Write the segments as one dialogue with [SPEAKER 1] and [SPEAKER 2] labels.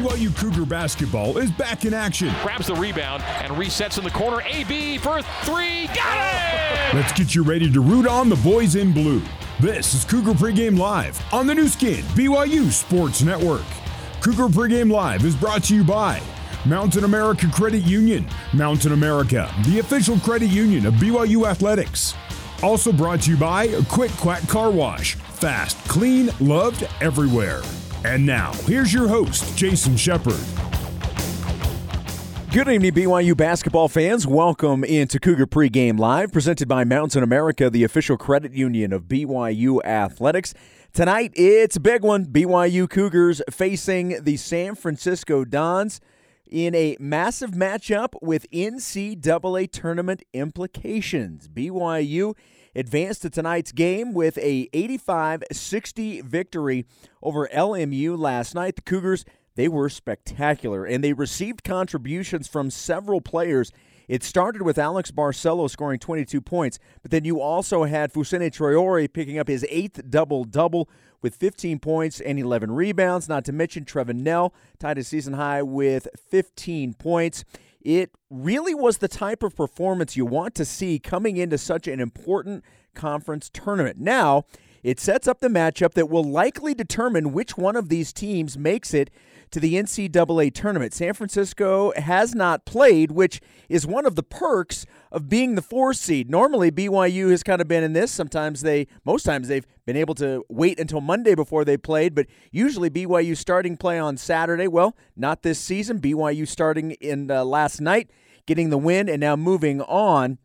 [SPEAKER 1] BYU Cougar basketball is back in action.
[SPEAKER 2] Grabs the rebound and resets in the corner. AB for three. Got it!
[SPEAKER 1] Let's get you ready to root on the boys in blue. This is Cougar Pregame Live on the Nu Skin, BYU Sports Network. Cougar Pregame Live is brought to you by Mountain America Credit Union. Mountain America, the official credit union of BYU Athletics. Also brought to you by Quick Quack Car Wash. Fast, clean, loved everywhere. And now, here's your host, Jason Shepard.
[SPEAKER 3] Good evening, BYU basketball fans. Welcome into Cougar Pregame Live, presented by Mountain America, the official credit union of BYU Athletics. Tonight, it's a big one. BYU Cougars facing the San Francisco Dons in a massive matchup with NCAA tournament implications. BYU advanced to tonight's game with a 85-60 victory over LMU last night. The Cougars, they were spectacular and they received contributions from several players. It started with Alex Barcelo scoring 22 points, but then you also had Fousseyni Traore picking up his eighth double-double with 15 points and 11 rebounds, not to mention Trevin Knell tied a season high with 15 points. It really was the type of performance you want to see coming into such an important conference tournament. Now, it sets up the matchup that will likely determine which one of these teams makes it to the NCAA tournament. San Francisco has not played, which is one of the perks of being the four seed. Normally, BYU has kind of been in this. Sometimes they, most times, they've been able to wait until Monday before they played, but usually BYU starting play on Saturday. Well, not this season. BYU starting in uh, last night, getting the win, and now moving on.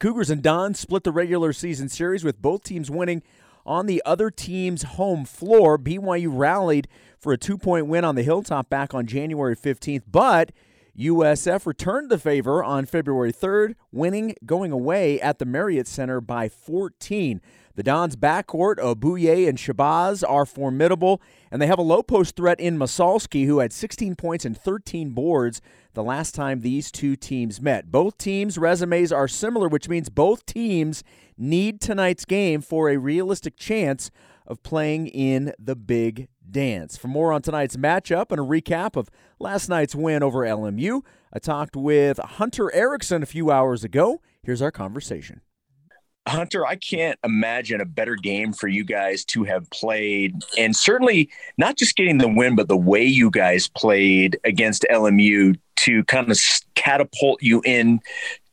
[SPEAKER 3] Cougars and Dons split the regular season series with both teams winning on the other team's home floor. BYU rallied for a two point win on the Hilltop back on January 15th, but USF returned the favor on February 3rd, winning going away at the Marriott Center by 14. The Dons' backcourt of Bouyea and Shabazz are formidable, and they have a low post threat in Massalski, who had 16 points and 13 boards the last time these two teams met. Both teams' resumes are similar, which means both teams need tonight's game for a realistic chance of playing in the big dance. For more on tonight's matchup and a recap of last night's win over LMU, I talked with Hunter Erickson a few hours ago. Here's our conversation.
[SPEAKER 4] Hunter, I can't imagine a better game for you guys to have played. And certainly not just getting the win, but the way you guys played against LMU to kind of catapult you in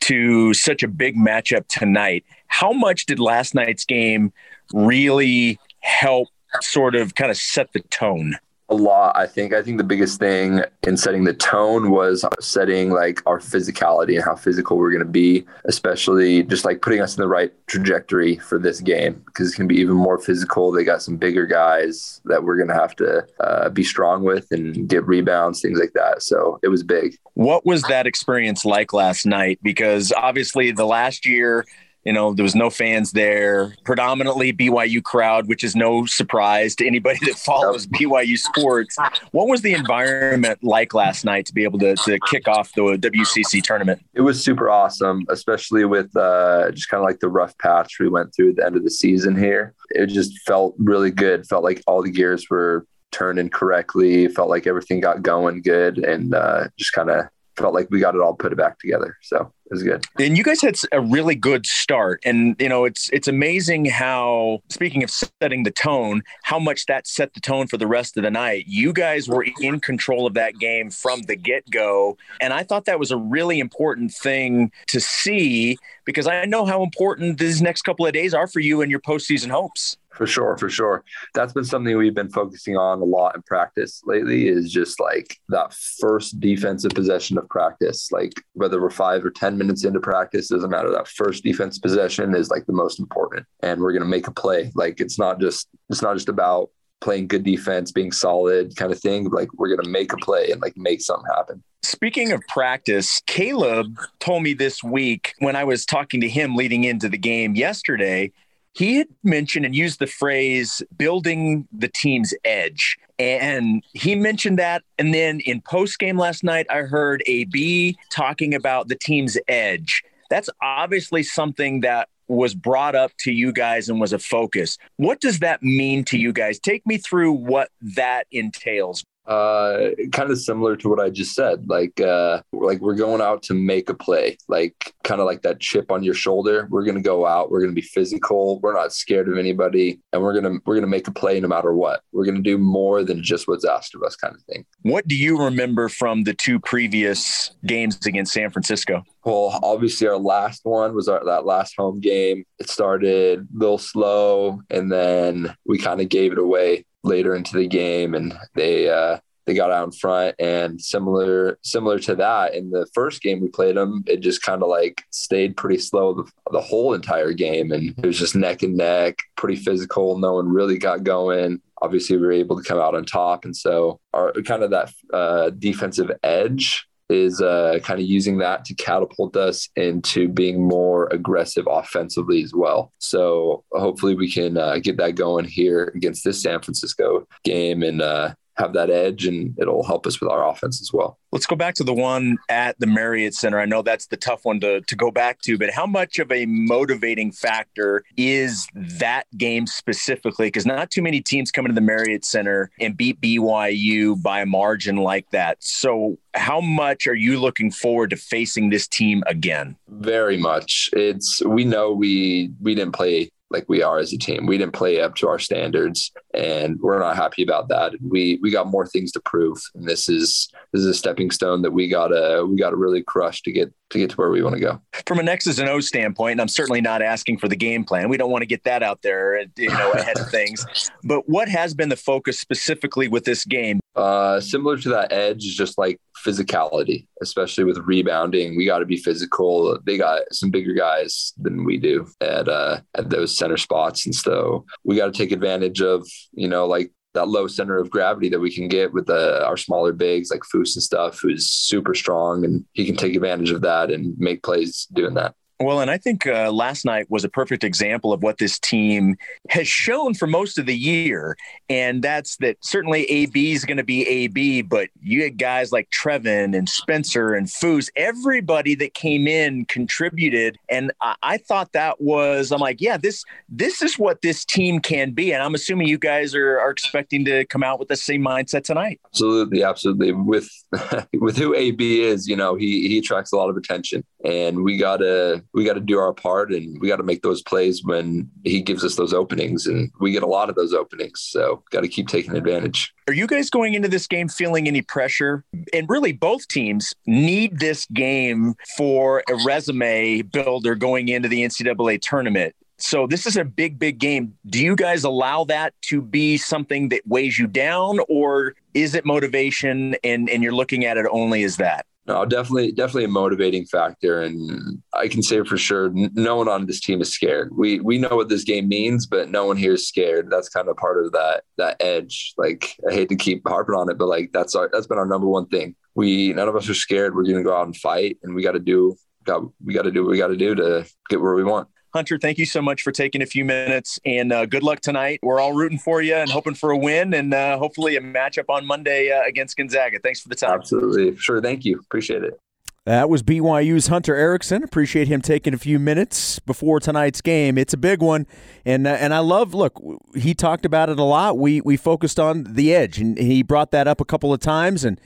[SPEAKER 4] to such a big matchup tonight. How much did last night's game really help sort of kind of set the tone?
[SPEAKER 5] a lot i think. I think the biggest thing in setting the tone was setting like our physicality and how physical we're going to be especially just like putting us in the right trajectory for this game because it's going to be even more physical. They got some bigger guys that we're going to have to uh, be strong with and get rebounds things like that. So it was big.
[SPEAKER 4] What was that experience like last night? Because obviously the last year you know, there was no fans there, predominantly BYU crowd, which is no surprise to anybody that follows BYU sports. What was the environment like last night to be able to, to kick off the WCC tournament?
[SPEAKER 5] It was super awesome, especially with uh, just kind of like the rough patch we went through at the end of the season here. It just felt really good. Felt like all the gears were turning correctly. Felt like everything got going good and uh, just kind of felt like we got it all put back together. So was good.
[SPEAKER 4] And you guys had a really good start. And you know, it's it's amazing how speaking of setting the tone, how much that set the tone for the rest of the night. You guys were in control of that game from the get-go. And I thought that was a really important thing to see because I know how important these next couple of days are for you and your postseason hopes.
[SPEAKER 5] For sure, for sure. That's been something we've been focusing on a lot in practice lately is just like that first defensive possession of practice. Like whether we're five or 10 minutes into practice, doesn't matter. That first defense possession is like the most important. And we're gonna make a play. Like it's not just it's not just about playing good defense, being solid kind of thing. Like we're gonna make a play and like make something happen.
[SPEAKER 4] Speaking of practice, Caleb told me this week when I was talking to him leading into the game yesterday he had mentioned and used the phrase building the team's edge. And he mentioned that. And then in post game last night, I heard AB talking about the team's edge. That's obviously something that was brought up to you guys and was a focus. What does that mean to you guys? Take me through what that entails.
[SPEAKER 5] Uh, kind of similar to what I just said. Like, uh, like we're going out to make a play. Like, kind of like that chip on your shoulder. We're gonna go out. We're gonna be physical. We're not scared of anybody, and we're gonna we're gonna make a play no matter what. We're gonna do more than just what's asked of us, kind of thing.
[SPEAKER 4] What do you remember from the two previous games against San Francisco?
[SPEAKER 5] Well, obviously, our last one was our that last home game. It started a little slow, and then we kind of gave it away later into the game, and they uh, they got out in front. And similar similar to that, in the first game we played them, it just kind of like stayed pretty slow the, the whole entire game, and it was just neck and neck, pretty physical. No one really got going obviously we were able to come out on top and so our kind of that uh, defensive edge is uh, kind of using that to catapult us into being more aggressive offensively as well. So hopefully we can uh, get that going here against this San Francisco game and uh, have that edge, and it'll help us with our offense as well.
[SPEAKER 4] Let's go back to the one at the Marriott Center. I know that's the tough one to, to go back to, but how much of a motivating factor is that game specifically? Because not too many teams come into the Marriott Center and beat BYU by a margin like that. So, how much are you looking forward to facing this team again?
[SPEAKER 5] Very much. It's we know we we didn't play like we are as a team. We didn't play up to our standards, and we're not happy about that. We we got more things to prove, and this is this is a stepping stone that we gotta we gotta really crush to get to get to where we want to go.
[SPEAKER 4] From an X's and O standpoint, and I'm certainly not asking for the game plan. We don't want to get that out there, you know, ahead of things. But what has been the focus specifically with this game?
[SPEAKER 5] Uh, similar to that edge is just like physicality, especially with rebounding. We got to be physical. They got some bigger guys than we do at uh, at those center spots, and so we got to take advantage of you know like that low center of gravity that we can get with the, our smaller bigs like Foose and stuff, who's super strong and he can take advantage of that and make plays doing that.
[SPEAKER 4] Well, and I think uh, last night was a perfect example of what this team has shown for most of the year. And that's that certainly AB is going to be AB, but you had guys like Trevin and Spencer and Foose, everybody that came in contributed. And I, I thought that was, I'm like, yeah, this this is what this team can be. And I'm assuming you guys are, are expecting to come out with the same mindset tonight.
[SPEAKER 5] Absolutely, absolutely. With with who AB is, you know, he he attracts a lot of attention. And we gotta we got to do our part and we got to make those plays when he gives us those openings and we get a lot of those openings so got to keep taking advantage
[SPEAKER 4] are you guys going into this game feeling any pressure and really both teams need this game for a resume builder going into the ncaa tournament so this is a big, big game. Do you guys allow that to be something that weighs you down, or is it motivation and, and you're looking at it only as that?
[SPEAKER 5] No, definitely, definitely a motivating factor, and I can say for sure, no one on this team is scared. We we know what this game means, but no one here is scared. That's kind of part of that that edge. Like I hate to keep harping on it, but like that's our that's been our number one thing. We none of us are scared. We're going to go out and fight, and we got to do got we got to do what we got to do to get where we want.
[SPEAKER 4] Hunter, thank you so much for taking a few minutes and uh, good luck tonight. We're all rooting for you and hoping for a win and uh, hopefully a matchup on Monday uh, against Gonzaga. Thanks for the time.
[SPEAKER 5] Absolutely. Sure. Thank you. Appreciate it.
[SPEAKER 3] That was BYU's Hunter Erickson. Appreciate him taking a few minutes before tonight's game. It's a big one, and uh, and I love. Look, he talked about it a lot. We we focused on the edge, and he brought that up a couple of times, and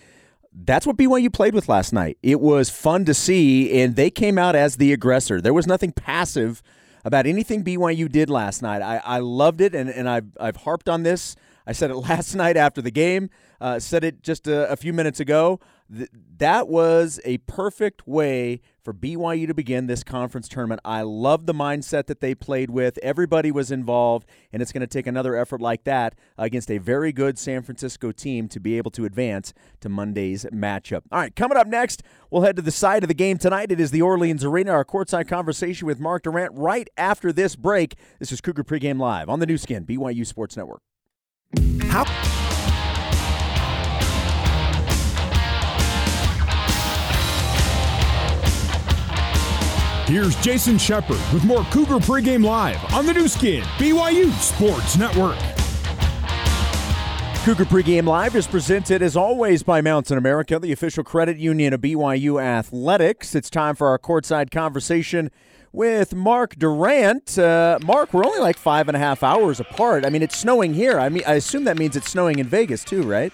[SPEAKER 3] that's what BYU played with last night. It was fun to see, and they came out as the aggressor. There was nothing passive about anything BYU did last night. I, I loved it, and, and I've, I've harped on this. I said it last night after the game, uh, said it just a, a few minutes ago. Th- that was a perfect way for BYU to begin this conference tournament. I love the mindset that they played with. Everybody was involved, and it's going to take another effort like that against a very good San Francisco team to be able to advance to Monday's matchup. All right, coming up next, we'll head to the side of the game tonight. It is the Orleans Arena, our courtside conversation with Mark Durrant right after this break. This is Cougar Pregame Live on the Nu Skin, BYU Sports Network.
[SPEAKER 1] How? Here's Jason Shepard with more Cougar Pregame Live on the Nu Skin, BYU Sports Network.
[SPEAKER 3] Cougar Pregame Live is presented as always by Mountain America, the official credit union of BYU Athletics. It's time for our courtside conversation with Mark Durrant. Uh, Mark, we're only like five and a half hours apart. I mean, it's snowing here. I mean, I assume that means it's snowing in Vegas too, right?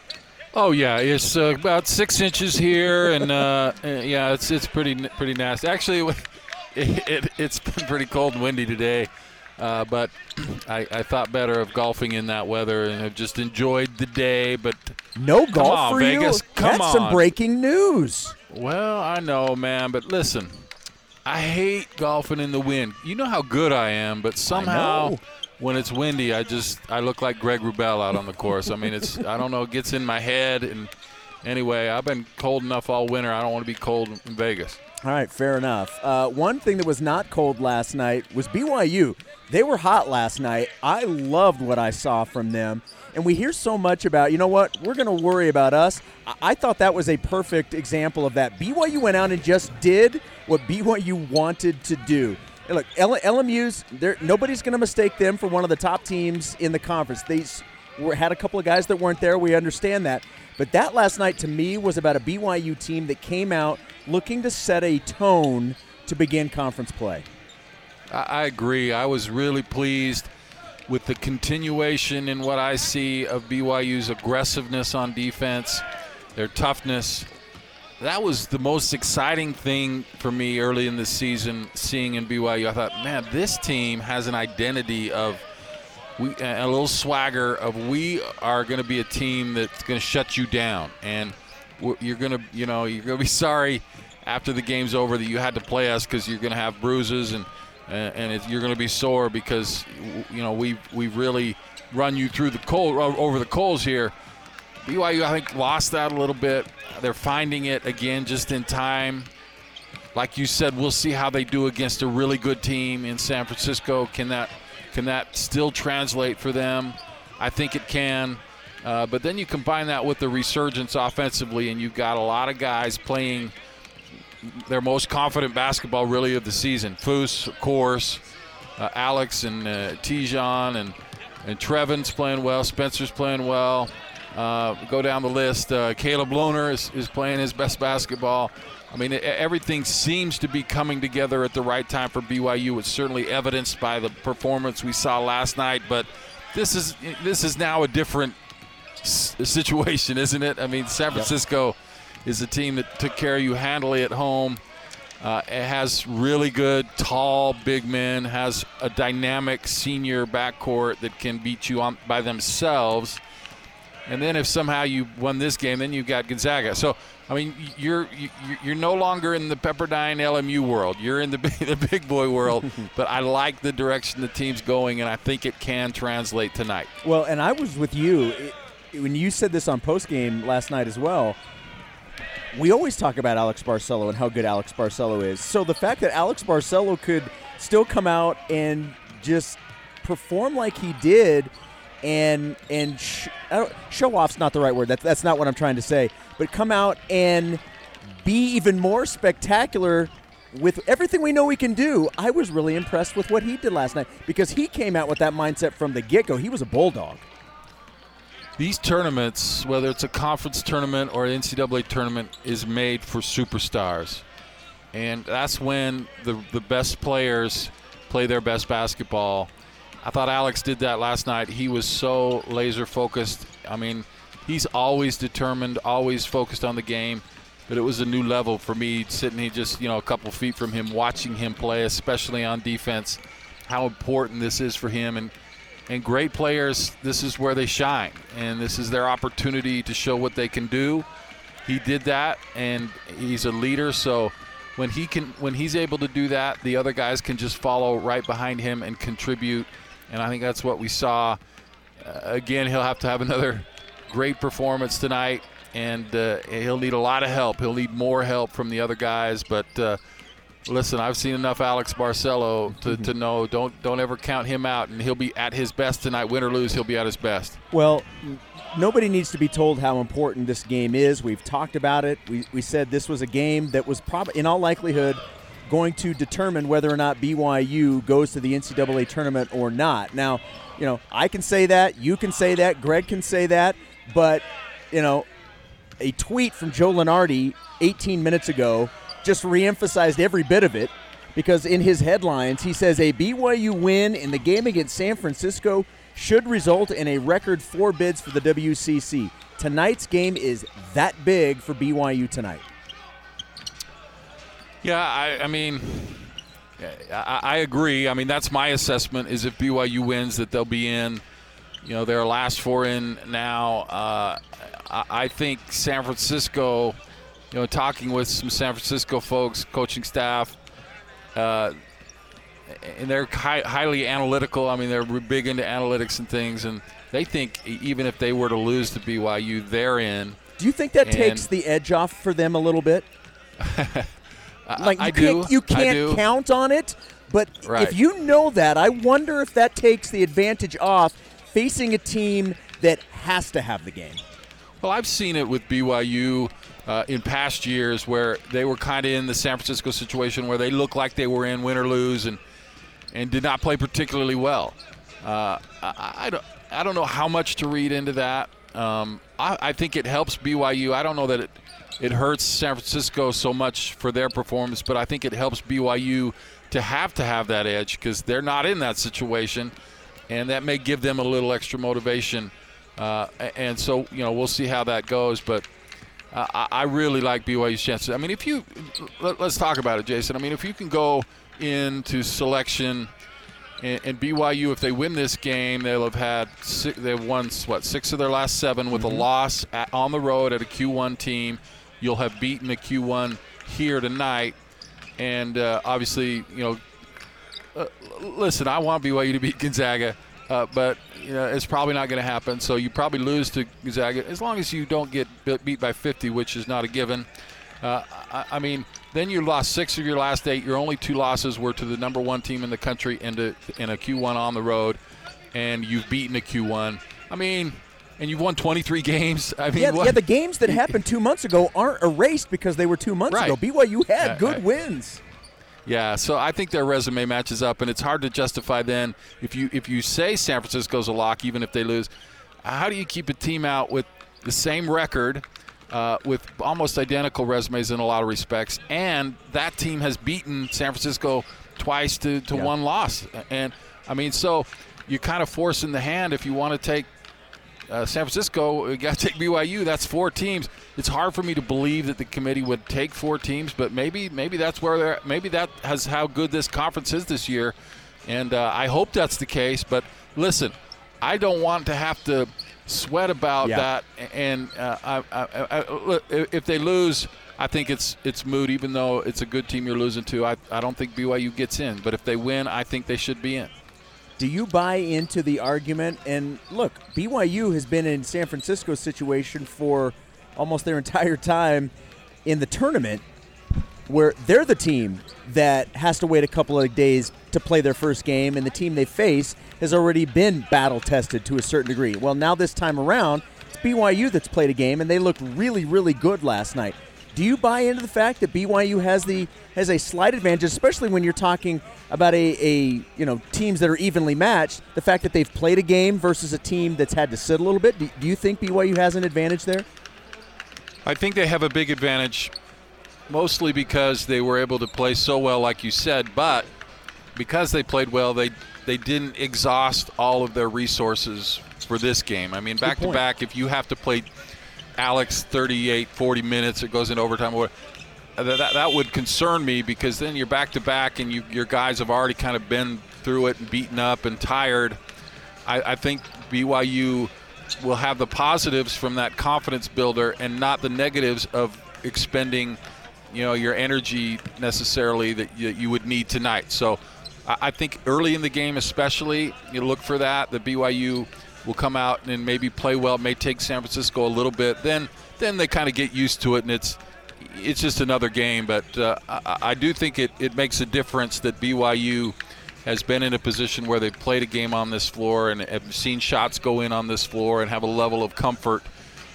[SPEAKER 6] Oh yeah, it's uh, about six inches here, and uh, yeah, it's it's pretty pretty nasty. Actually, it, has been pretty cold and windy today, uh, but I, I, thought better of golfing in that weather and have just enjoyed the day. But
[SPEAKER 3] no golf
[SPEAKER 6] on,
[SPEAKER 3] for
[SPEAKER 6] Vegas.
[SPEAKER 3] you.
[SPEAKER 6] Come
[SPEAKER 3] That's
[SPEAKER 6] on.
[SPEAKER 3] some breaking news.
[SPEAKER 6] Well, I know, man, but listen, I hate golfing in the wind. You know how good I am, but somehow when it's windy, I just I look like Greg Wrubell out on the course. I mean, it's I don't know, it gets in my head. And anyway, I've been cold enough all winter. I don't want to be cold in Vegas.
[SPEAKER 3] All right, fair enough. Uh, one thing that was not cold last night was BYU. They were hot last night. I loved what I saw from them. And we hear so much about, you know what, we're going to worry about us. I-, I thought that was a perfect example of that. BYU went out and just did what BYU wanted to do. And look, L- LMU's, nobody's going to mistake them for one of the top teams in the conference. They had a couple of guys that weren't there. We understand that. But that last night to me was about a BYU team that came out looking to set a tone to begin conference play.
[SPEAKER 6] I agree. I was really pleased with the continuation in what I see of BYU's aggressiveness on defense, their toughness, that was the most exciting thing for me early in the season seeing in BYU. I thought, man, this team has an identity of we uh, a little swagger of we are going to be a team that's going to shut you down and you're going to, you know, you're going to be sorry after the game's over that you had to play us cuz you're going to have bruises and and it, you're going to be sore because you know we we really run you through the coal over the coals here. BYU, I think, lost that a little bit. They're finding it again just in time. Like you said, we'll see how they do against a really good team in San Francisco. Can that can that still translate for them? I think it can. Uh, but then you combine that with the resurgence offensively, and you've got a lot of guys playing their most confident basketball really of the season. Foose, of course, uh, Alex and uh, Te'Jon and and Trevin's playing well. Spencer's playing well. Uh, go down the list. Uh, Caleb Lohner is, is playing his best basketball. I mean, everything seems to be coming together at the right time for BYU. It's certainly evidenced by the performance we saw last night, but this is this is now a different situation, isn't it? I mean, San Francisco yep. is a team that took care of you handily at home. Uh, it has really good, tall, big men. Has a dynamic senior backcourt that can beat you on by themselves. And then if somehow you won this game, then you've got Gonzaga. So I mean, you're you're no longer in the Pepperdine LMU world. You're in the the big boy world. but I like the direction the team's going, and I think it can translate tonight.
[SPEAKER 3] Well, and I was with you when you said this on post game last night as well. We always talk about Alex Barcelo and how good Alex Barcelo is. So the fact that Alex Barcelo could still come out and just perform like he did and and sh- show off's not the right word. That, that's not what I'm trying to say. But come out and be even more spectacular with everything we know we can do. I was really impressed with what he did last night because he came out with that mindset from the get go. He was a bulldog.
[SPEAKER 6] These tournaments, whether it's a conference tournament or an NCAA tournament, is made for superstars. And that's when the, the best players play their best basketball I thought Alex did that last night. He was so laser focused. I mean, he's always determined, always focused on the game. But it was a new level for me sitting here just, you know, a couple feet from him, watching him play, especially on defense, how important this is for him. And, and great players, this is where they shine. And this is their opportunity to show what they can do. He did that, and he's a leader. So when he can, when he's able to do that, the other guys can just follow right behind him and contribute – and I think that's what we saw. Uh, again, he'll have to have another great performance tonight, and uh, he'll need a lot of help. He'll need more help from the other guys, but. Uh, listen, I've seen enough Alex Barcelo to, to know don't don't ever count him out, and he'll be at his best tonight. Win or lose, he'll be at his best.
[SPEAKER 3] Well, nobody needs to be told how important this game is. We've talked about it. We, we said this was a game that was probably, in all likelihood, going to determine whether or not BYU goes to the NCAA tournament or not. Now, you know, I can say that, you can say that, Greg can say that, but, you know, a tweet from Joe Lunardi 18 minutes ago just reemphasized every bit of it because in his headlines he says a BYU win in the game against San Francisco should result in a record four bids for the WCC. Tonight's game is that big for BYU tonight.
[SPEAKER 6] Yeah, I, I mean, I, I, agree. I mean, that's my assessment. Is if BYU wins, that they'll be in. You know, their last four in now. Uh, I, I think San Francisco. You know, talking with some San Francisco folks, coaching staff, uh, and they're high, highly analytical. I mean, they're big into analytics and things, and they think even if they were to lose to BYU, they're in.
[SPEAKER 3] Do you think that and takes the edge off for them a little bit? like you
[SPEAKER 6] I
[SPEAKER 3] can't, you can't count on it, but
[SPEAKER 6] right.
[SPEAKER 3] if you know that, I wonder if that takes the advantage off facing a team that has to have the game.
[SPEAKER 6] Well, I've seen it with BYU uh, in past years where they were kind of in the San Francisco situation where they looked like they were in win or lose and and did not play particularly well. Uh, I, I, don't I don't know how much to read into that. Um, I, I think it helps BYU. I don't know that it it hurts San Francisco so much for their performance, but I think it helps BYU to have to have that edge because they're not in that situation, and that may give them a little extra motivation. Uh, and so, you know, we'll see how that goes. But uh, I really like BYU's chances. I mean, if you let, us talk about it, Jason. I mean, if you can go into selection and, and BYU, if they win this game, they'll have had six, they've won what six of their last seven with mm-hmm. a loss at, on the road at a Q1 team. You'll have beaten a Q1 here tonight, and uh, obviously, you know. Uh, listen, I want BYU to beat Gonzaga. Uh, but you know, it's probably not going to happen. So you probably lose to Gonzaga as long as you don't get beat by 50, which is not a given. Uh, I, I, mean, then you lost six of your last eight. Your only two losses were to the number one team in the country and in a Q1 on the road, and you've beaten a Q1. I mean, and you've won 23 games. I mean,
[SPEAKER 3] yeah, yeah, the games that happened two months ago aren't erased because they were two months
[SPEAKER 6] right.
[SPEAKER 3] ago. BYU had good wins.
[SPEAKER 6] Yeah, so I think their resume matches up, and it's hard to justify then if you if you say San Francisco's a lock, even if they lose. How do you keep a team out with the same record, uh, with almost identical resumes in a lot of respects, and that team has beaten San Francisco twice to, to yeah. one loss, and I mean, so you're kind of forcing the hand if you want to take uh, San Francisco, got to take BYU. That's four teams. It's hard for me to believe that the committee would take four teams, but maybe maybe that's where they're. Maybe that has how good this conference is this year, and uh, I hope that's the case. But listen, I don't want to have to sweat about yeah. that. And uh, I, I, I, if they lose, I think it's it's moot. Even though it's a good team you're losing to, I, I don't think BYU gets in. But if they win, I think they should be in.
[SPEAKER 3] Do you buy into the argument? And look, BYU has been in San Francisco's situation for almost their entire time in the tournament, where they're the team that has to wait a couple of days to play their first game, and the team they face has already been battle tested to a certain degree. Well, now this time around, it's BYU that's played a game, and they looked really, really good last night. Do you buy into the fact that BYU has the has a slight advantage, especially when you're talking about a, a you know teams that are evenly matched? The fact that they've played a game versus a team that's had to sit a little bit. Do, do you think BYU has an advantage there?
[SPEAKER 6] I think they have a big advantage, mostly because they were able to play so well, like you said. But because they played well, they they didn't exhaust all of their resources for this game. I mean, back to back, if you have to play Alex 38, 40 minutes, it goes into overtime. Uh, that, that, that would concern me because then you're back to back and you, your guys have already kind of been through it and beaten up and tired. I, I think BYU will have the positives from that confidence builder and not the negatives of expending, you know, your energy necessarily that you, you would need tonight. So I, I think early in the game, especially, you look for that. The BYU will come out and maybe play well. May take San Francisco a little bit. Then then they kind of get used to it, and it's it's just another game. But uh, I, I, do think it, it makes a difference that BYU has been in a position where they've played a game on this floor and have seen shots go in on this floor and have a level of comfort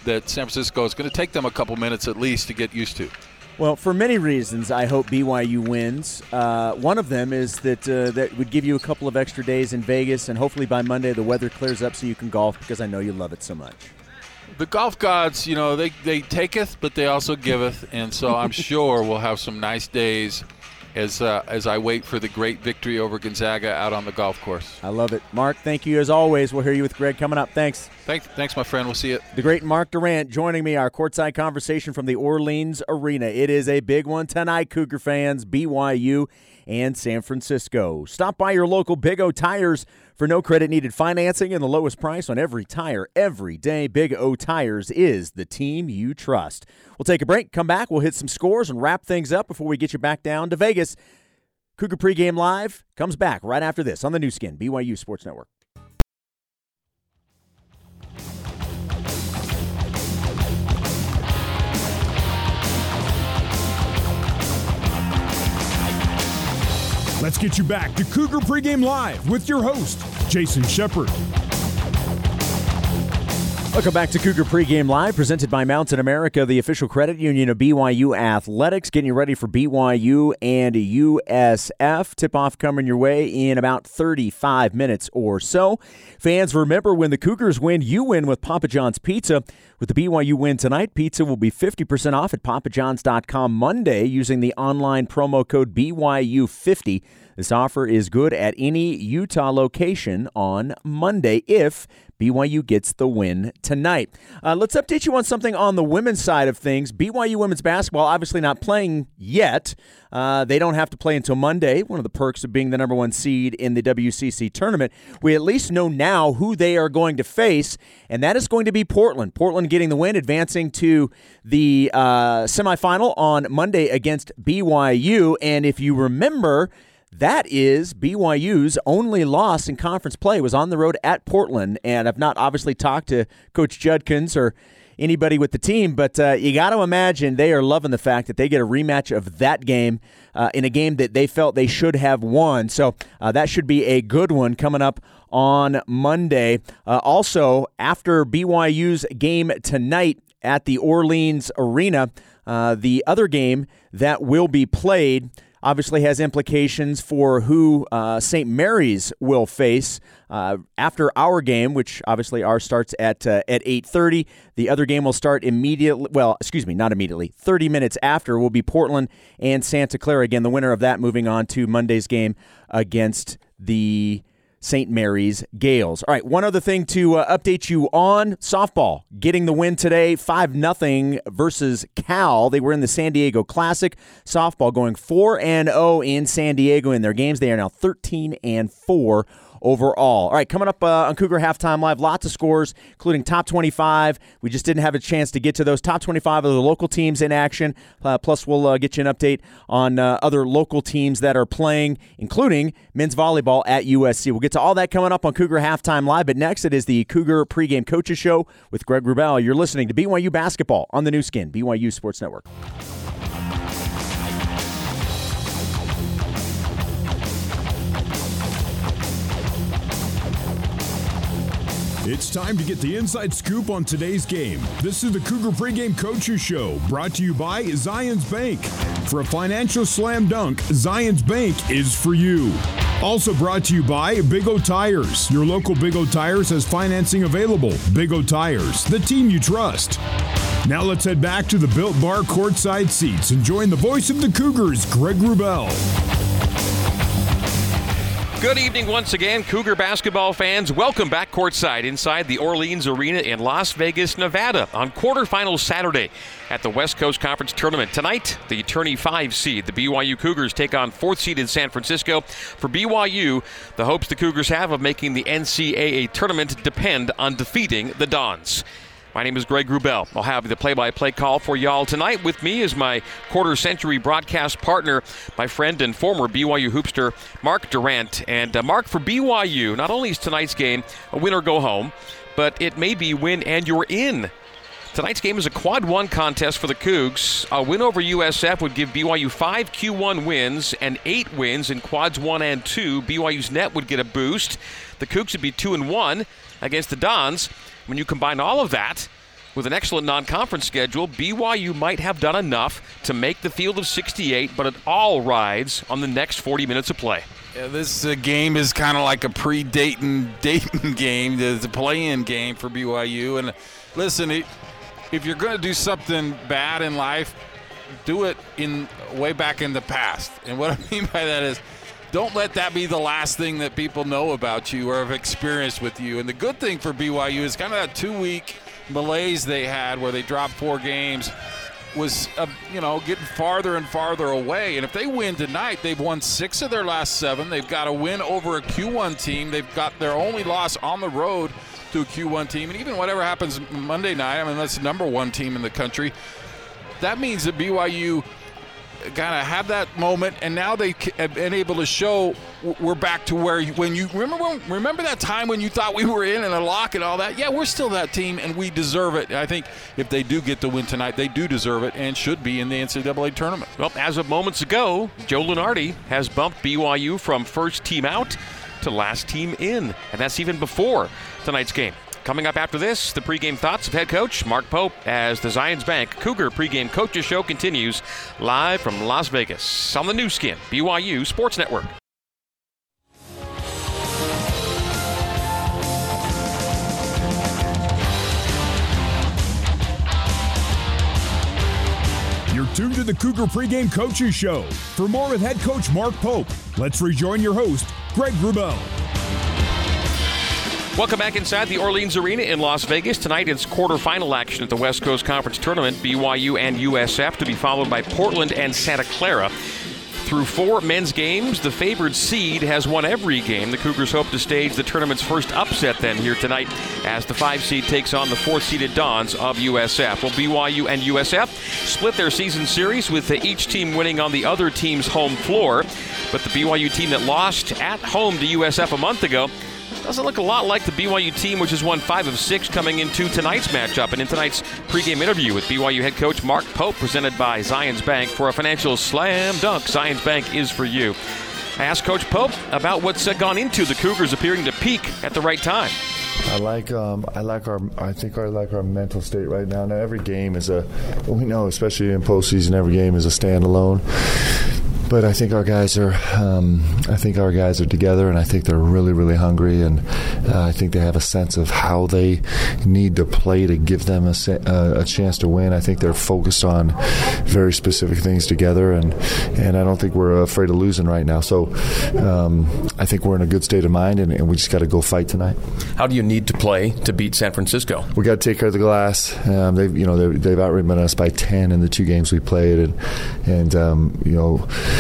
[SPEAKER 6] that San Francisco is going to take them a couple minutes at least to get used to.
[SPEAKER 3] Well, for many reasons, I hope BYU wins. Uh, one of them is that uh, that would give you a couple of extra days in Vegas, and hopefully by Monday the weather clears up so you can golf because I know you love it so much.
[SPEAKER 6] The golf gods, you know, they, they taketh, but they also giveth, and so I'm sure we'll have some nice days as uh, as I wait for the great victory over Gonzaga out on the golf course.
[SPEAKER 3] I love it. Mark, thank you as always. We'll hear you with Greg coming up. Thanks.
[SPEAKER 6] Thanks, thanks, my friend. We'll see you.
[SPEAKER 3] The great Mark Durrant joining me, our courtside conversation from the Orleans Arena. It is a big one tonight, Cougar fans, BYU and San Francisco. Stop by your local Big O Tires for no credit needed financing and the lowest price on every tire every day. Big O Tires is the team you trust. We'll take a break, come back, we'll hit some scores and wrap things up before we get you back down to Vegas. Cougar Pregame Live comes back right after this on the Nu Skin, BYU Sports Network.
[SPEAKER 1] Let's get you back to Cougar Pregame Live with your host, Jason Shepard.
[SPEAKER 3] Welcome back to Cougar Pregame Live, presented by Mountain America, the official credit union of BYU Athletics. Getting you ready for BYU and USF. Tip off coming your way in about 35 minutes or so. Fans, remember when the Cougars win, you win with Papa John's Pizza. With the BYU win tonight, pizza will be 50% off at papajohns.com Monday using the online promo code BYU50. This offer is good at any Utah location on Monday if BYU gets the win tonight. Uh, let's update you on something on the women's side of things. BYU women's basketball obviously not playing yet. Uh, they don't have to play until Monday, one of the perks of being the number one seed in the WCC tournament. We at least know now who they are going to face, and that is going to be Portland. Portland getting the win, advancing to the uh, semifinal on Monday against BYU. And if you remember, that is BYU's only loss in conference play was on the road at Portland, and I've not obviously talked to Coach Judkins or anybody with the team, but uh, you got to imagine they are loving the fact that they get a rematch of that game uh, in a game that they felt they should have won. So uh, that should be a good one coming up on Monday. Uh, also, after BYU's game tonight at the Orleans Arena, uh, the other game that will be played obviously has implications for who uh, St. Mary's will face uh, after our game, which obviously ours starts at uh, at 8:30. The other game will start immediately. Well, excuse me, not immediately. 30 minutes after will be Portland and Santa Clara. Again, the winner of that moving on to Monday's game against the St. Mary's Gales. All right, one other thing to uh, update you on softball getting the win today 5 0 versus Cal. They were in the San Diego Classic. Softball going 4 and 0 in San Diego in their games. They are now 13 and 4 overall. All right, coming up uh, on Cougar Halftime Live, lots of scores, including top 25. We just didn't have a chance to get to those top 25 of the local teams in action. Uh, plus, we'll uh, get you an update on uh, other local teams that are playing, including men's volleyball at USC. We'll get to all that coming up on Cougar Halftime Live. But next, it is the Cougar pregame coaches show with Greg Wrubell. You're listening to BYU basketball on the Nu Skin, BYU Sports Network.
[SPEAKER 1] It's time to get the inside scoop on today's game. This is the Cougar Pregame Coaches Show, brought to you by Zions Bank. For a financial slam dunk, Zions Bank is for you. Also brought to you by Big O Tires. Your local Big O Tires has financing available. Big O Tires, the team you trust. Now let's head back to the Built Bar courtside seats and join the voice of the Cougars, Greg Wrubell.
[SPEAKER 2] Good evening once again, Cougar basketball fans. Welcome back courtside inside the Orleans Arena in Las Vegas, Nevada on quarterfinal Saturday at the West Coast Conference Tournament. Tonight, the tourney 5 seed, the BYU Cougars, take on 4th seed in San Francisco. For BYU, the hopes the Cougars have of making the NCAA tournament depend on defeating the Dons. My name is Greg Wrubell. I'll have the play by play call for y'all tonight. With me is my quarter century broadcast partner, my friend and former BYU hoopster, Mark Durrant. And uh, Mark, for BYU, not only is tonight's game a win or go home, but it may be win and you're in. Tonight's game is a quad one contest for the Cougs. A win over USF would give BYU five Q1 wins and eight wins in quads one and two. BYU's net would get a boost. The Cougs would be two and one against the Dons. When you combine all of that with an excellent non conference schedule, BYU might have done enough to make the field of 68, but it all rides on the next 40 minutes of play.
[SPEAKER 6] Yeah, this uh, game is kind of like a pre-Dayton Dayton game, the, the play-in game for BYU. And listen, it, if you're going to do something bad in life, do it in way back in the past. And what I mean by that is don't let that be the last thing that people know about you or have experienced with you. And the good thing for BYU is kind of that two week malaise they had where they dropped four games was uh, you know getting farther and farther away. And if they win tonight, they've won six of their last seven. They've got a win over a Q1 team. They've got their only loss on the road to a Q1 team. And even whatever happens Monday night, I mean that's the number one team in the country. That means that BYU kind of have that moment, and now they have been able to show we're back to where when you remember remember that time when you thought we were in and a lock and all that. Yeah, we're still that team, and we deserve it. I think if they do get the win tonight, they do deserve it and should be in the NCAA tournament.
[SPEAKER 2] Well, as of moments ago, Joe Lunardi has bumped BYU from first team out to last team in, and that's even before tonight's game. Coming up after this, the pregame thoughts of head coach Mark Pope as the Zions Bank Cougar pregame coaches show continues live from Las Vegas on the Nu Skin, BYU Sports Network.
[SPEAKER 1] You're tuned to the Cougar Pregame Coaches Show. For more with head coach Mark Pope, let's rejoin your host, Greg Wrubell.
[SPEAKER 2] Welcome back inside the Orleans Arena in Las Vegas. Tonight it's quarterfinal action at the West Coast Conference Tournament, BYU and USF, to be followed by Portland and Santa Clara. Through four men's games, the favored seed has won every game. The Cougars hope to stage the tournament's first upset then here tonight as the five seed takes on the four seeded Dons of USF. Well, BYU and USF split their season series with each team winning on the other team's home floor. But the BYU team that lost at home to USF a month ago doesn't look a lot like the BYU team, which has won five of six coming into tonight's matchup. And in tonight's pregame interview with BYU head coach Mark Pope, presented by Zions Bank for a financial slam dunk, Zions Bank is for you. I asked Coach Pope about what's gone into the Cougars appearing to peak at the right time.
[SPEAKER 7] I like um, I like our I think I like our mental state right now. Now every game is a we know especially in postseason every game is a standalone but I think our guys are um, I think our guys are together, and I think they're really really hungry, and uh, I think they have a sense of how they need to play to give them a, uh, a chance to win. I think they're focused on very specific things together, and and I don't think we're afraid of losing right now. So um, I think we're in a good state of mind, and, and we just got to go fight tonight.
[SPEAKER 2] How do you need to play to beat San Francisco?
[SPEAKER 7] We got to take care of the glass. Um, they've you know they've, they've outridden us by ten in the two games we played, and and um, you know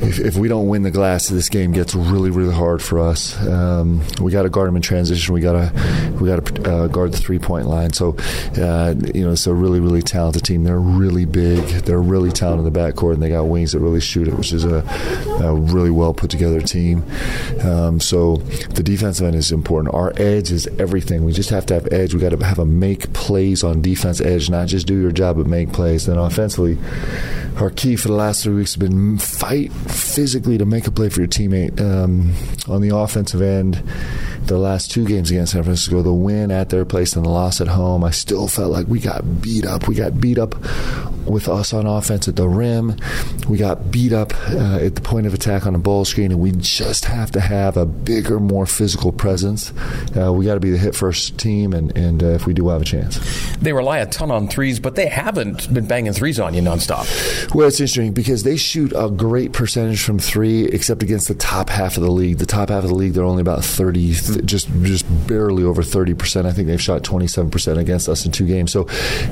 [SPEAKER 7] if, if, we don't win the glass, this game gets really, really hard for us. Um, we got to guard them in transition. We got to we got to uh, guard the three point line. So, uh, you know, it's a really, really talented team. They're really big. They're really talented in the backcourt, and they got wings that really shoot it, which is a, a really well put together team. Um, so, the defensive end is important. Our edge is everything. We just have to have edge. We got to have a make plays on defense edge, not just do your job, but make plays. Then offensively our key for the last three weeks has been fight physically to make a play for your teammate. Um, on the offensive end, the last two games against San Francisco, the win at their place and the loss at home, I still felt like we got beat up. We got beat up with us on offense at the rim. We got beat up uh, at the point of attack on the ball screen, and we just have to have a bigger, more physical presence. Uh, we got to be the hit first team, and, and uh, if we do have a chance.
[SPEAKER 2] They rely a ton on threes, but they haven't been banging threes on you nonstop.
[SPEAKER 7] Well, it's interesting because they shoot a great percentage from three, except against the top half of the league. The top half of the league, they're only about 30, just just barely over 30%. I think they've shot 27% against us in two games. So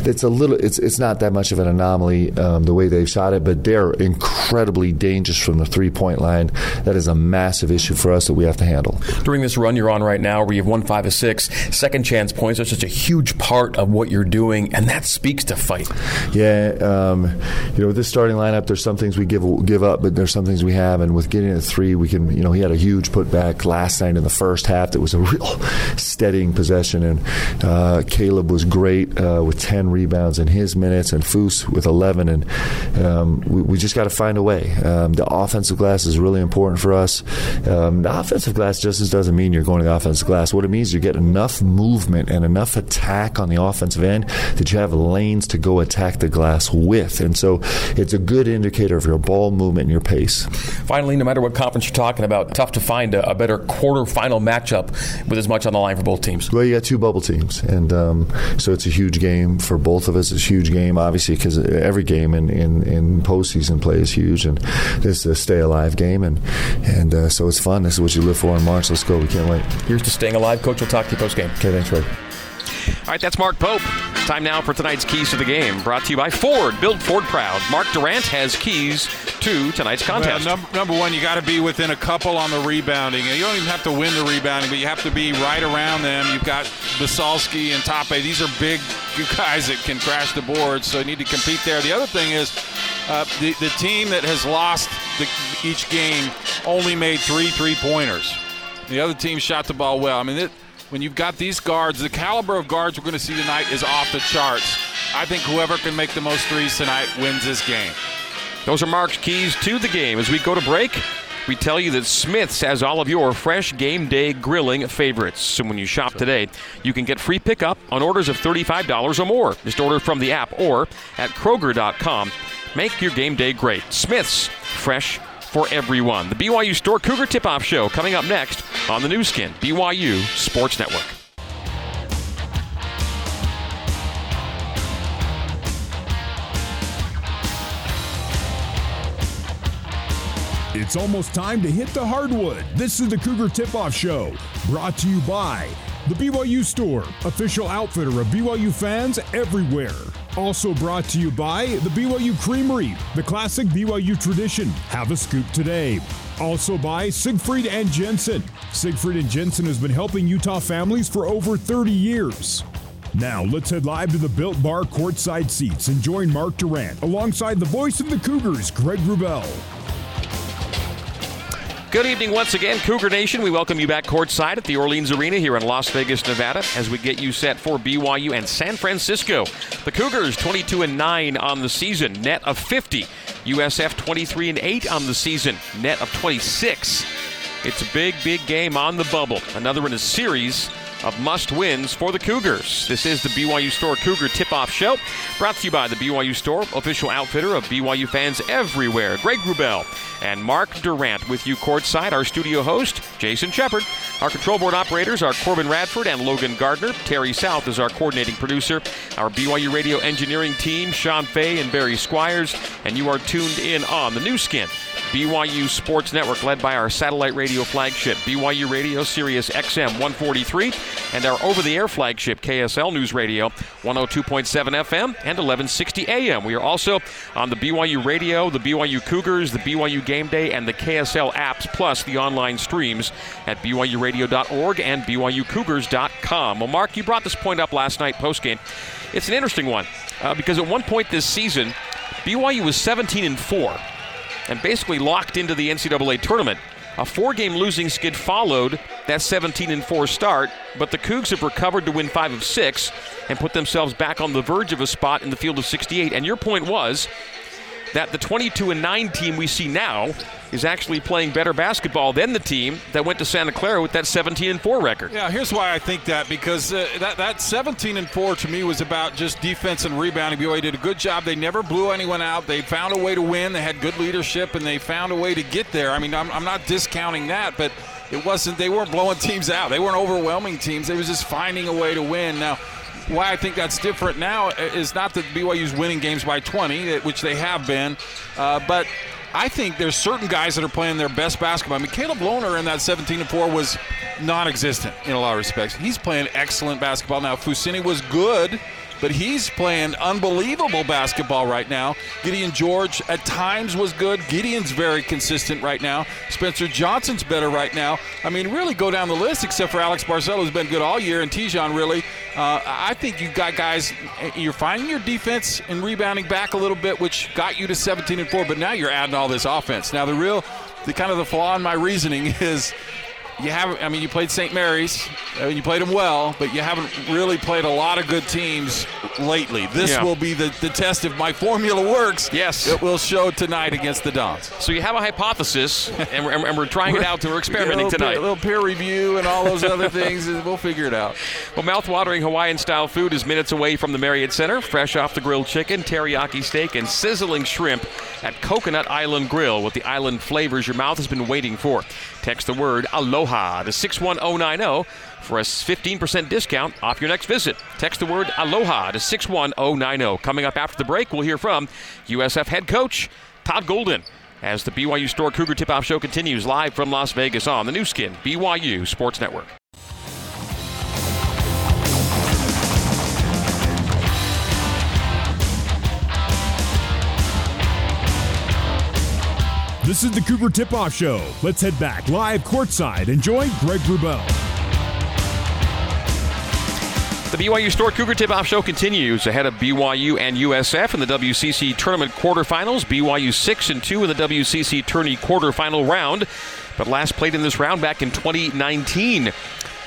[SPEAKER 7] it's a little, it's it's not that much of an anomaly um, the way they've shot it, but they're incredibly dangerous from the three point line. That is a massive issue for us that we have to handle.
[SPEAKER 2] During this run you're on right now, where you've won five of six, second chance points are such a huge part of what you're doing, and that speaks to fight.
[SPEAKER 7] Yeah, um, you know, with this starting lineup, there's some things we give give up, but there's some things we have. And with getting a three, we can. You know, he had a huge putback last night in the first half. That was a real steadying possession, and uh, Caleb was great uh, with 10 rebounds in his minutes, and Foose with 11. And um, we, we, just got to find a way. Um, the offensive glass is really important for us. Um, the offensive glass just doesn't mean you're going to the offensive glass. What it means is you get enough movement and enough attack on the offensive end that you have lanes to go attack the glass with. And so it's a good indicator of your ball movement and your pace.
[SPEAKER 2] Finally, no matter what conference you're talking about, tough to find a, a better quarterfinal matchup with as much on the line for both teams.
[SPEAKER 7] Well, you got two bubble teams, and um, so it's a huge game for both of us. It's a huge game, obviously, because every game in, in, in postseason play is huge, and this is a stay alive game, and and uh, so it's fun. This is what you live for in March. Let's go. We can't wait.
[SPEAKER 2] Here's to staying alive. Coach We'll talk to you post game.
[SPEAKER 7] Okay, thanks, Ray.
[SPEAKER 2] All right, that's Mark Pope. Time now for tonight's Keys to the Game, brought to you by Ford. Build Ford proud. Mark Durrant has keys to tonight's contest.
[SPEAKER 6] Well, number, number one, you got to be within a couple on the rebounding. You don't even have to win the rebounding, but you have to be right around them. You've got Massalski and Tape. These are big guys that can crash the board, so you need to compete there. The other thing is uh, the, the team that has lost the, each game only made three three pointers. The other team shot the ball well. I mean, it, when you've got these guards, the caliber of guards we're going to see tonight is off the charts. I think whoever can make the most threes tonight wins this game.
[SPEAKER 2] Those are Mark's keys to the game. As we go to break, we tell you that Smith's has all of your fresh game day grilling favorites. So when you shop today, you can get free pickup on orders of $35 or more. Just order from the app or at Kroger.com. Make your game day great. Smith's, fresh for everyone. The BYU Store Cougar Tip Off Show coming up next on the Nu Skin, BYU Sports Network.
[SPEAKER 1] It's almost time to hit the hardwood. This is the Cougar Tip Off Show, brought to you by the BYU Store, official outfitter of BYU fans everywhere. Also brought to you by the BYU Creamery, the classic BYU tradition. Have a scoop today. Also by Siegfried and Jensen. Siegfried and Jensen has been helping Utah families for over 30 years. Now let's head live to the Built Bar courtside seats and join Mark Durrant alongside the voice of the Cougars, Greg Wrubell.
[SPEAKER 2] Good evening once again, Cougar Nation. We welcome you back courtside at the Orleans Arena here in Las Vegas, Nevada, as we get you set for BYU and San Francisco. The Cougars 22 and 9 on the season, net of 50. USF 23 and 8 on the season, net of 26. It's a big, big game on the bubble. Another in a series of must wins for the Cougars. This is the BYU Store Cougar Tip Off Show, brought to you by the BYU Store, official outfitter of BYU fans everywhere. Greg Wrubell and Mark Durrant with you courtside. Our studio host, Jason Shepard. Our control board operators are Corbin Radford and Logan Gardner. Terry South is our coordinating producer. Our BYU radio engineering team, Sean Fay and Barry Squires. And you are tuned in on the Nu Skin. BYU Sports Network, led by our satellite radio flagship, BYU Radio Sirius XM 143, and our over the air flagship, KSL News Radio 102.7 FM and 1160 AM. We are also on the BYU Radio, the BYU Cougars, the BYU Game Day, and the KSL apps, plus the online streams at BYURadio.org and BYUCougars.com. Well, Mark, you brought this point up last night post game. It's an interesting one uh, because at one point this season, BYU was 17 and 4 and basically locked into the NCAA tournament. A four game losing skid followed that 17 and 4 start, but the Cougs have recovered to win 5 of 6 and put themselves back on the verge of a spot in the field of 68. And your point was that the 22 and 9 team we see now is actually playing better basketball than the team that went to Santa Clara with that 17 and 4 record.
[SPEAKER 6] Yeah, here's why I think that because uh, that that 17 and 4 to me was about just defense and rebounding. BYU did a good job. They never blew anyone out. They found a way to win. They had good leadership and they found a way to get there. I mean, I'm, I'm not discounting that, but it wasn't. They weren't blowing teams out. They weren't overwhelming teams. They was just finding a way to win. Now why I think that's different now is not that BYU's winning games by 20, which they have been, uh, but I think there's certain guys that are playing their best basketball. I mean, Caleb Lohner in that 17 4 was non-existent in a lot of respects. He's playing excellent basketball now. Fousseyni was good but he's playing unbelievable basketball right now. Gideon George at times was good. Gideon's very consistent right now. Spencer Johnson's better right now. I mean, really go down the list, except for Alex Barcelo, who's been good all year, and Te'Jon really. Uh, I think you've got guys, you're finding your defense and rebounding back a little bit, which got you to 17 and 4, but now you're adding all this offense. Now, the real, the kind of the flaw in my reasoning is you haven't. I mean, you played St. Mary's, and you played them well, but you haven't really played a lot of good teams lately. This
[SPEAKER 2] Yeah.
[SPEAKER 6] will be the, the test if my formula works.
[SPEAKER 2] Yes.
[SPEAKER 6] it will show tonight against the Dons.
[SPEAKER 2] So you have a hypothesis, and we're, and we're trying it out, and we're experimenting
[SPEAKER 6] a
[SPEAKER 2] tonight.
[SPEAKER 6] Peer, a little peer review and all those other things, and we'll figure it out.
[SPEAKER 2] Well, mouth-watering Hawaiian-style food is minutes away from the Marriott Center. Fresh off the grilled chicken, teriyaki steak, and sizzling shrimp at Coconut Island Grill with the island flavors your mouth has been waiting for. Text the word Aloha Aloha to 61090 for a 15% discount off your next visit. Text the word Aloha to 61090. Coming up after the break, we'll hear from USF head coach Todd Golden as the BYU Store Cougar Tip Off Show continues live from Las Vegas on the Nu Skin, BYU Sports Network.
[SPEAKER 1] This is the Cougar Tip Off Show. Let's head back live courtside and join Greg Wrubell.
[SPEAKER 2] The BYU Store Cougar Tip Off Show continues ahead of BYU and USF in the WCC Tournament quarterfinals. BYU 6 and 2 in the WCC Tourney quarterfinal round, but last played in this round back in 2019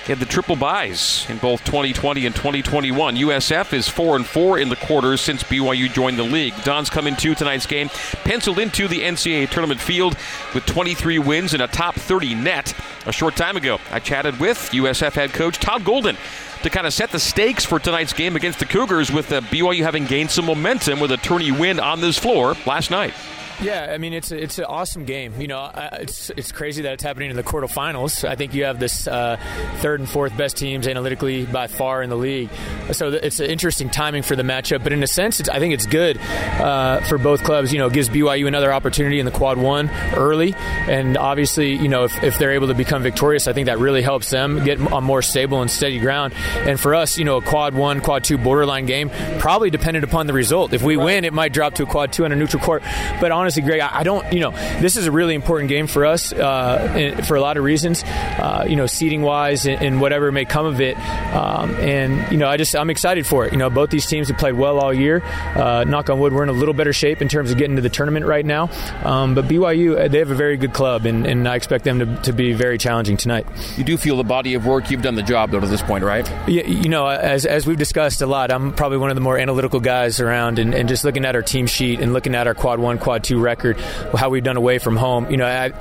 [SPEAKER 2] had the triple byes in both 2020 and 2021. USF is 4 and 4 in the quarters since BYU joined the league. Dons come into tonight's game penciled into the NCAA tournament field with 23 wins and a top 30 net. A short time ago, I chatted with USF head coach Todd Golden to kind of set the stakes for tonight's game against the Cougars with uh, the BYU having gained some momentum with a tourney win on this floor last night.
[SPEAKER 8] Yeah, I mean it's a, it's an awesome game. You know, it's it's crazy that it's happening in the quarterfinals. I think you have this uh, third and fourth best teams analytically by far in the league, so it's an interesting timing for the matchup. But in a sense, I think it's good uh, for both clubs. You know, it gives BYU another opportunity in the quad one early, and obviously, you know, if, if they're able to become victorious, I think that really helps them get on more stable and steady ground. And for us, you know, a quad one, quad two borderline game, probably dependent upon the result. If we right. win, it might drop to a quad two on a neutral court. But honestly honestly, Greg, I, don't, you know, this is a really important game for us uh, for a lot of reasons, uh, you know, seating wise and, and, whatever may come of it. Um, and, you know, I just, I'm excited for it. You know, both these teams have played well all year. Uh, knock on wood, we're in a little better shape in terms of getting to the tournament right now. Um, but BYU, uh, they have a very good club, and, and I expect them to, to, be very challenging tonight.
[SPEAKER 2] You do feel the body of work, you've done the job, though, to this point, right?
[SPEAKER 8] Yeah, you know, as, as we've discussed a lot, I'm probably one of the more analytical guys around, and, and just looking at our team sheet and looking at our quad one, quad two record, how we've done away from home. You know, I,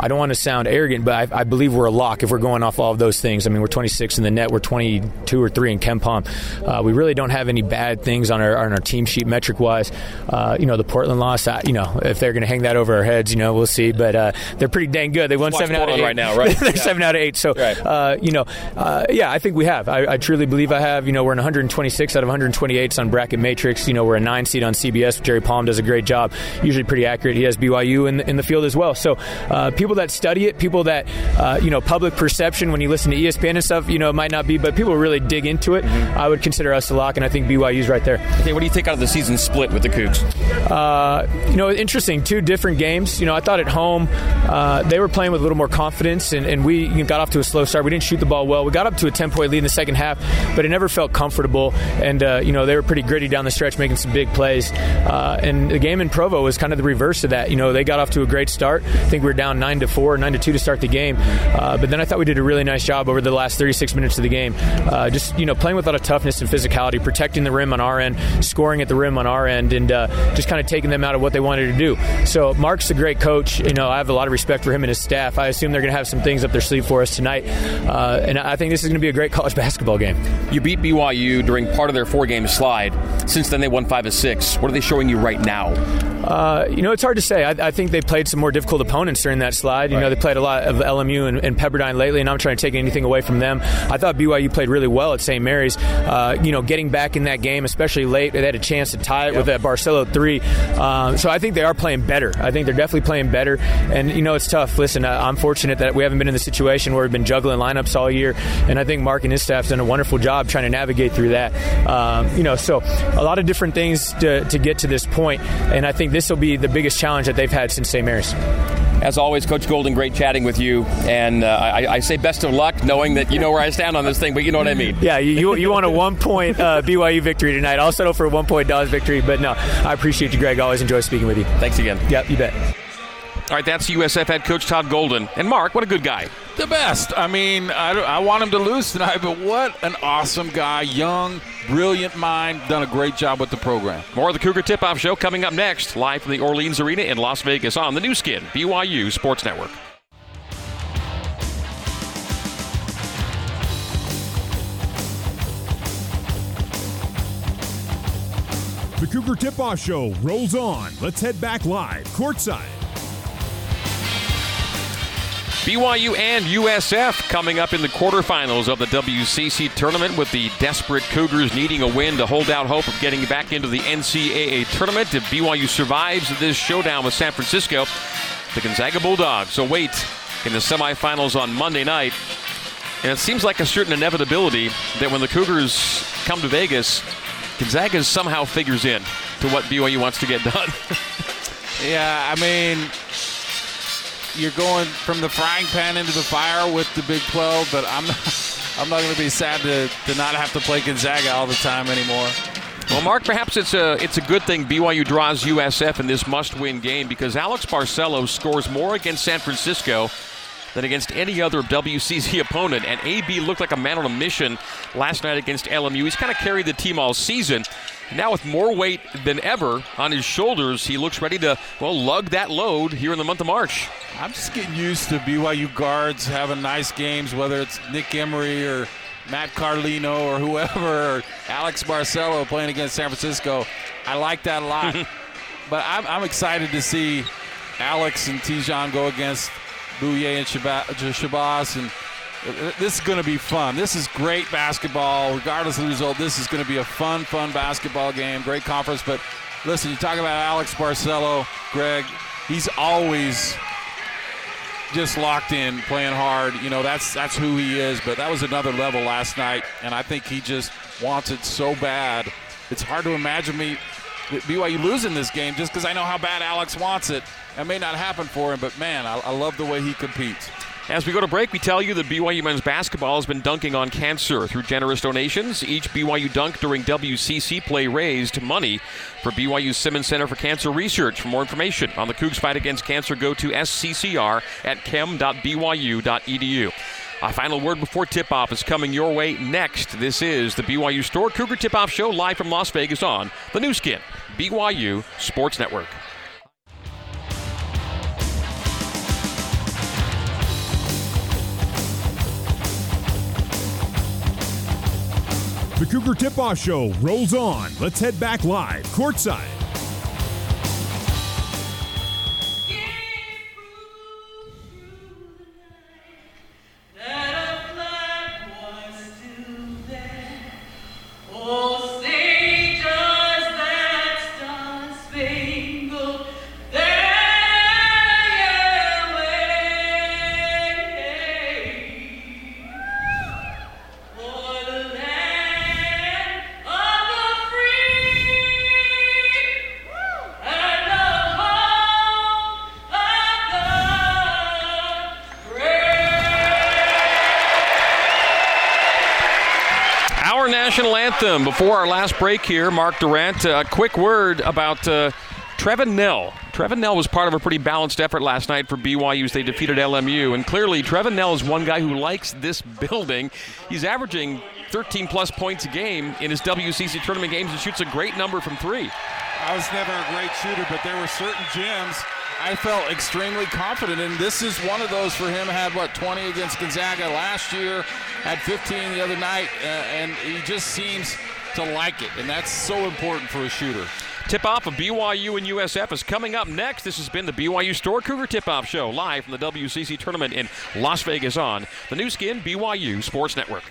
[SPEAKER 8] I don't want to sound arrogant, but I, I, believe we're a lock if we're going off all of those things. I mean, we're 26 in the net, we're 22 or three in KenPom. Uh, we really don't have any bad things on our on our team sheet metric wise. Uh, you know, the Portland loss. I, you know, if they're going to hang that over our heads, you know, we'll see. But uh, they're pretty dang good. They won seven out of eight
[SPEAKER 2] right now, right?
[SPEAKER 8] they're yeah. seven out of eight. So, right. Uh, you know, uh, yeah, I think we have. I, I, truly believe I have. You know, we're in 126 out of 128 on bracket matrix. You know, we're a nine seed on CBS. Jerry Palm does a great job. Usually pretty accurate. He has BYU in the, in the field as well. So uh, people that study it, people that uh, you know, public perception when you listen to ESPN and stuff, you know, it might not be, but people really dig into it. Mm-hmm. I would consider us a lock, and I think BYU's right there.
[SPEAKER 2] Okay, what do you think out of the season split with the Cougs?
[SPEAKER 8] Uh, you know, interesting. Two different games. You know, I thought at home uh, they were playing with a little more confidence, and, and we got off to a slow start. We didn't shoot the ball well. We got up to a ten point lead in the second half, but it never felt comfortable. And uh, you know, they were pretty gritty down the stretch, making some big plays. Uh, and the game in Provo was kind of the reverse of that. You know, they got off to a great start. I think we were down nine to four, nine to two to start the game. Uh, but then I thought we did a really nice job over the last 36 minutes of the game. Uh, just you know, playing with a lot of toughness and physicality, protecting the rim on our end, scoring at the rim on our end, and uh, just kind of taking them out of what they wanted to do. So Mark's a great coach. You know, I have a lot of respect for him and his staff. I assume they're going to have some things up their sleeve for us tonight, uh, and I think this is going to be a great college basketball game.
[SPEAKER 2] You beat BYU during part of their four-game slide. Since then, they won five of six. What are they showing you right now?
[SPEAKER 8] Uh, you know, it's hard to say. I, I, think they played some more difficult opponents during that slide. You right. know, they played a lot of LMU and, and, Pepperdine lately, and I'm trying to take anything away from them. I thought BYU played really well at St. Mary's. Uh, you know, getting back in that game, especially late, they had a chance to tie it yep. with that Barcelo three. Um, so I think they are playing better. I think they're definitely playing better. And you know, it's tough. Listen, I'm fortunate that we haven't been in the situation where we've been juggling lineups all year, and I think Mark and his staff's done a wonderful job trying to navigate through that. Um, you know, so a lot of different things to, to get to this point, and I think this will be the biggest challenge that they've had since St. Mary's.
[SPEAKER 2] As always, Coach Golden, great chatting with you. And uh, I, I, say best of luck, knowing that you know where I stand on this thing, but you know what I mean.
[SPEAKER 8] Yeah, you, you want a one point uh, BYU victory tonight. I'll settle for a one point Dons victory, but no, I appreciate you, Greg. always enjoy speaking with you.
[SPEAKER 2] Thanks again.
[SPEAKER 8] Yep, you bet.
[SPEAKER 2] All right, that's USF head coach Todd Golden. And Mark, what a good guy.
[SPEAKER 6] The best. I mean, I, I want him to lose tonight, but what an awesome guy. Young, brilliant mind, done a great job with the program.
[SPEAKER 2] More of the Cougar Tip Off Show coming up next, live from the Orleans Arena in Las Vegas on the Nu Skin, BYU Sports Network.
[SPEAKER 1] The Cougar Tip Off Show rolls on. Let's head back live, courtside
[SPEAKER 2] BYU and USF coming up in the quarterfinals of the WCC tournament with the desperate Cougars needing a win to hold out hope of getting back into the NCAA tournament. If BYU survives this showdown with San Francisco, the Gonzaga Bulldogs await in the semifinals on Monday night. And it seems like a certain inevitability that when the Cougars come to Vegas, Gonzaga somehow figures in to what BYU wants to get done.
[SPEAKER 6] yeah, I mean, you're going from the frying pan into the fire with the Big 12, but I'm not, I'm not going to be sad to, to not have to play Gonzaga all the time anymore.
[SPEAKER 2] Well, Mark, perhaps it's a it's a good thing BYU draws USF in this must-win game because Alex Barcelo scores more against San Francisco than against any other WCC opponent. And AB looked like a man on a mission last night against LMU. He's kind of carried the team all season. Now, with more weight than ever on his shoulders, he looks ready to, well, lug that load here in the month of March.
[SPEAKER 6] I'm just getting used to BYU guards having nice games, whether it's Nick Emery or Matt Carlino or whoever, or Alex Barcelo playing against San Francisco. I like that a lot. but I'm, I'm, excited to see Alex and Te'Jon go against Bouyea and Shabazz and this is going to be fun. This is great basketball, regardless of the result. This is going to be a fun, fun basketball game. Great conference. But listen, you talk about Alex Barcelo, Greg. He's always just locked in, playing hard. You know, that's that's who he is. But that was another level last night, and I think he just wants it so bad. It's hard to imagine me BYU losing this game just because I know how bad Alex wants it. That may not happen for him, but man, I, I love the way he competes.
[SPEAKER 2] As we go to break, we tell you that BYU men's basketball has been dunking on cancer through generous donations. Each BYU dunk during WCC play raised money for BYU Simmons Center for Cancer Research. For more information on the Cougs fight against cancer, go to sccr at chem.byu.edu. A final word before tip off is coming your way next. This is the BYU Store Cougar Tip Off Show live from Las Vegas on the Nu Skin, BYU Sports Network.
[SPEAKER 1] The Cougar Tip Off Show rolls on. Let's head back live, courtside.
[SPEAKER 2] Anthem. Before our last break here, Mark Durrant, a quick word about uh, Trevin Knell. Trevin Knell was part of a pretty balanced effort last night for BYU as they defeated LMU. And clearly, Trevin Knell is one guy who likes this building. He's averaging 13 plus points a game in his WCC tournament games and shoots a great number from three.
[SPEAKER 6] I was never a great shooter, but there were certain gyms I felt extremely confident and This is one of those for him. Had what 20 against Gonzaga last year, had 15 the other night, uh, and he just seems to like it, and that's so important for a shooter.
[SPEAKER 2] Tip off of BYU and USF is coming up next. This has been the BYU Store Cougar Tip Off Show live from the WCC tournament in Las Vegas on the Nu Skin BYU Sports Network.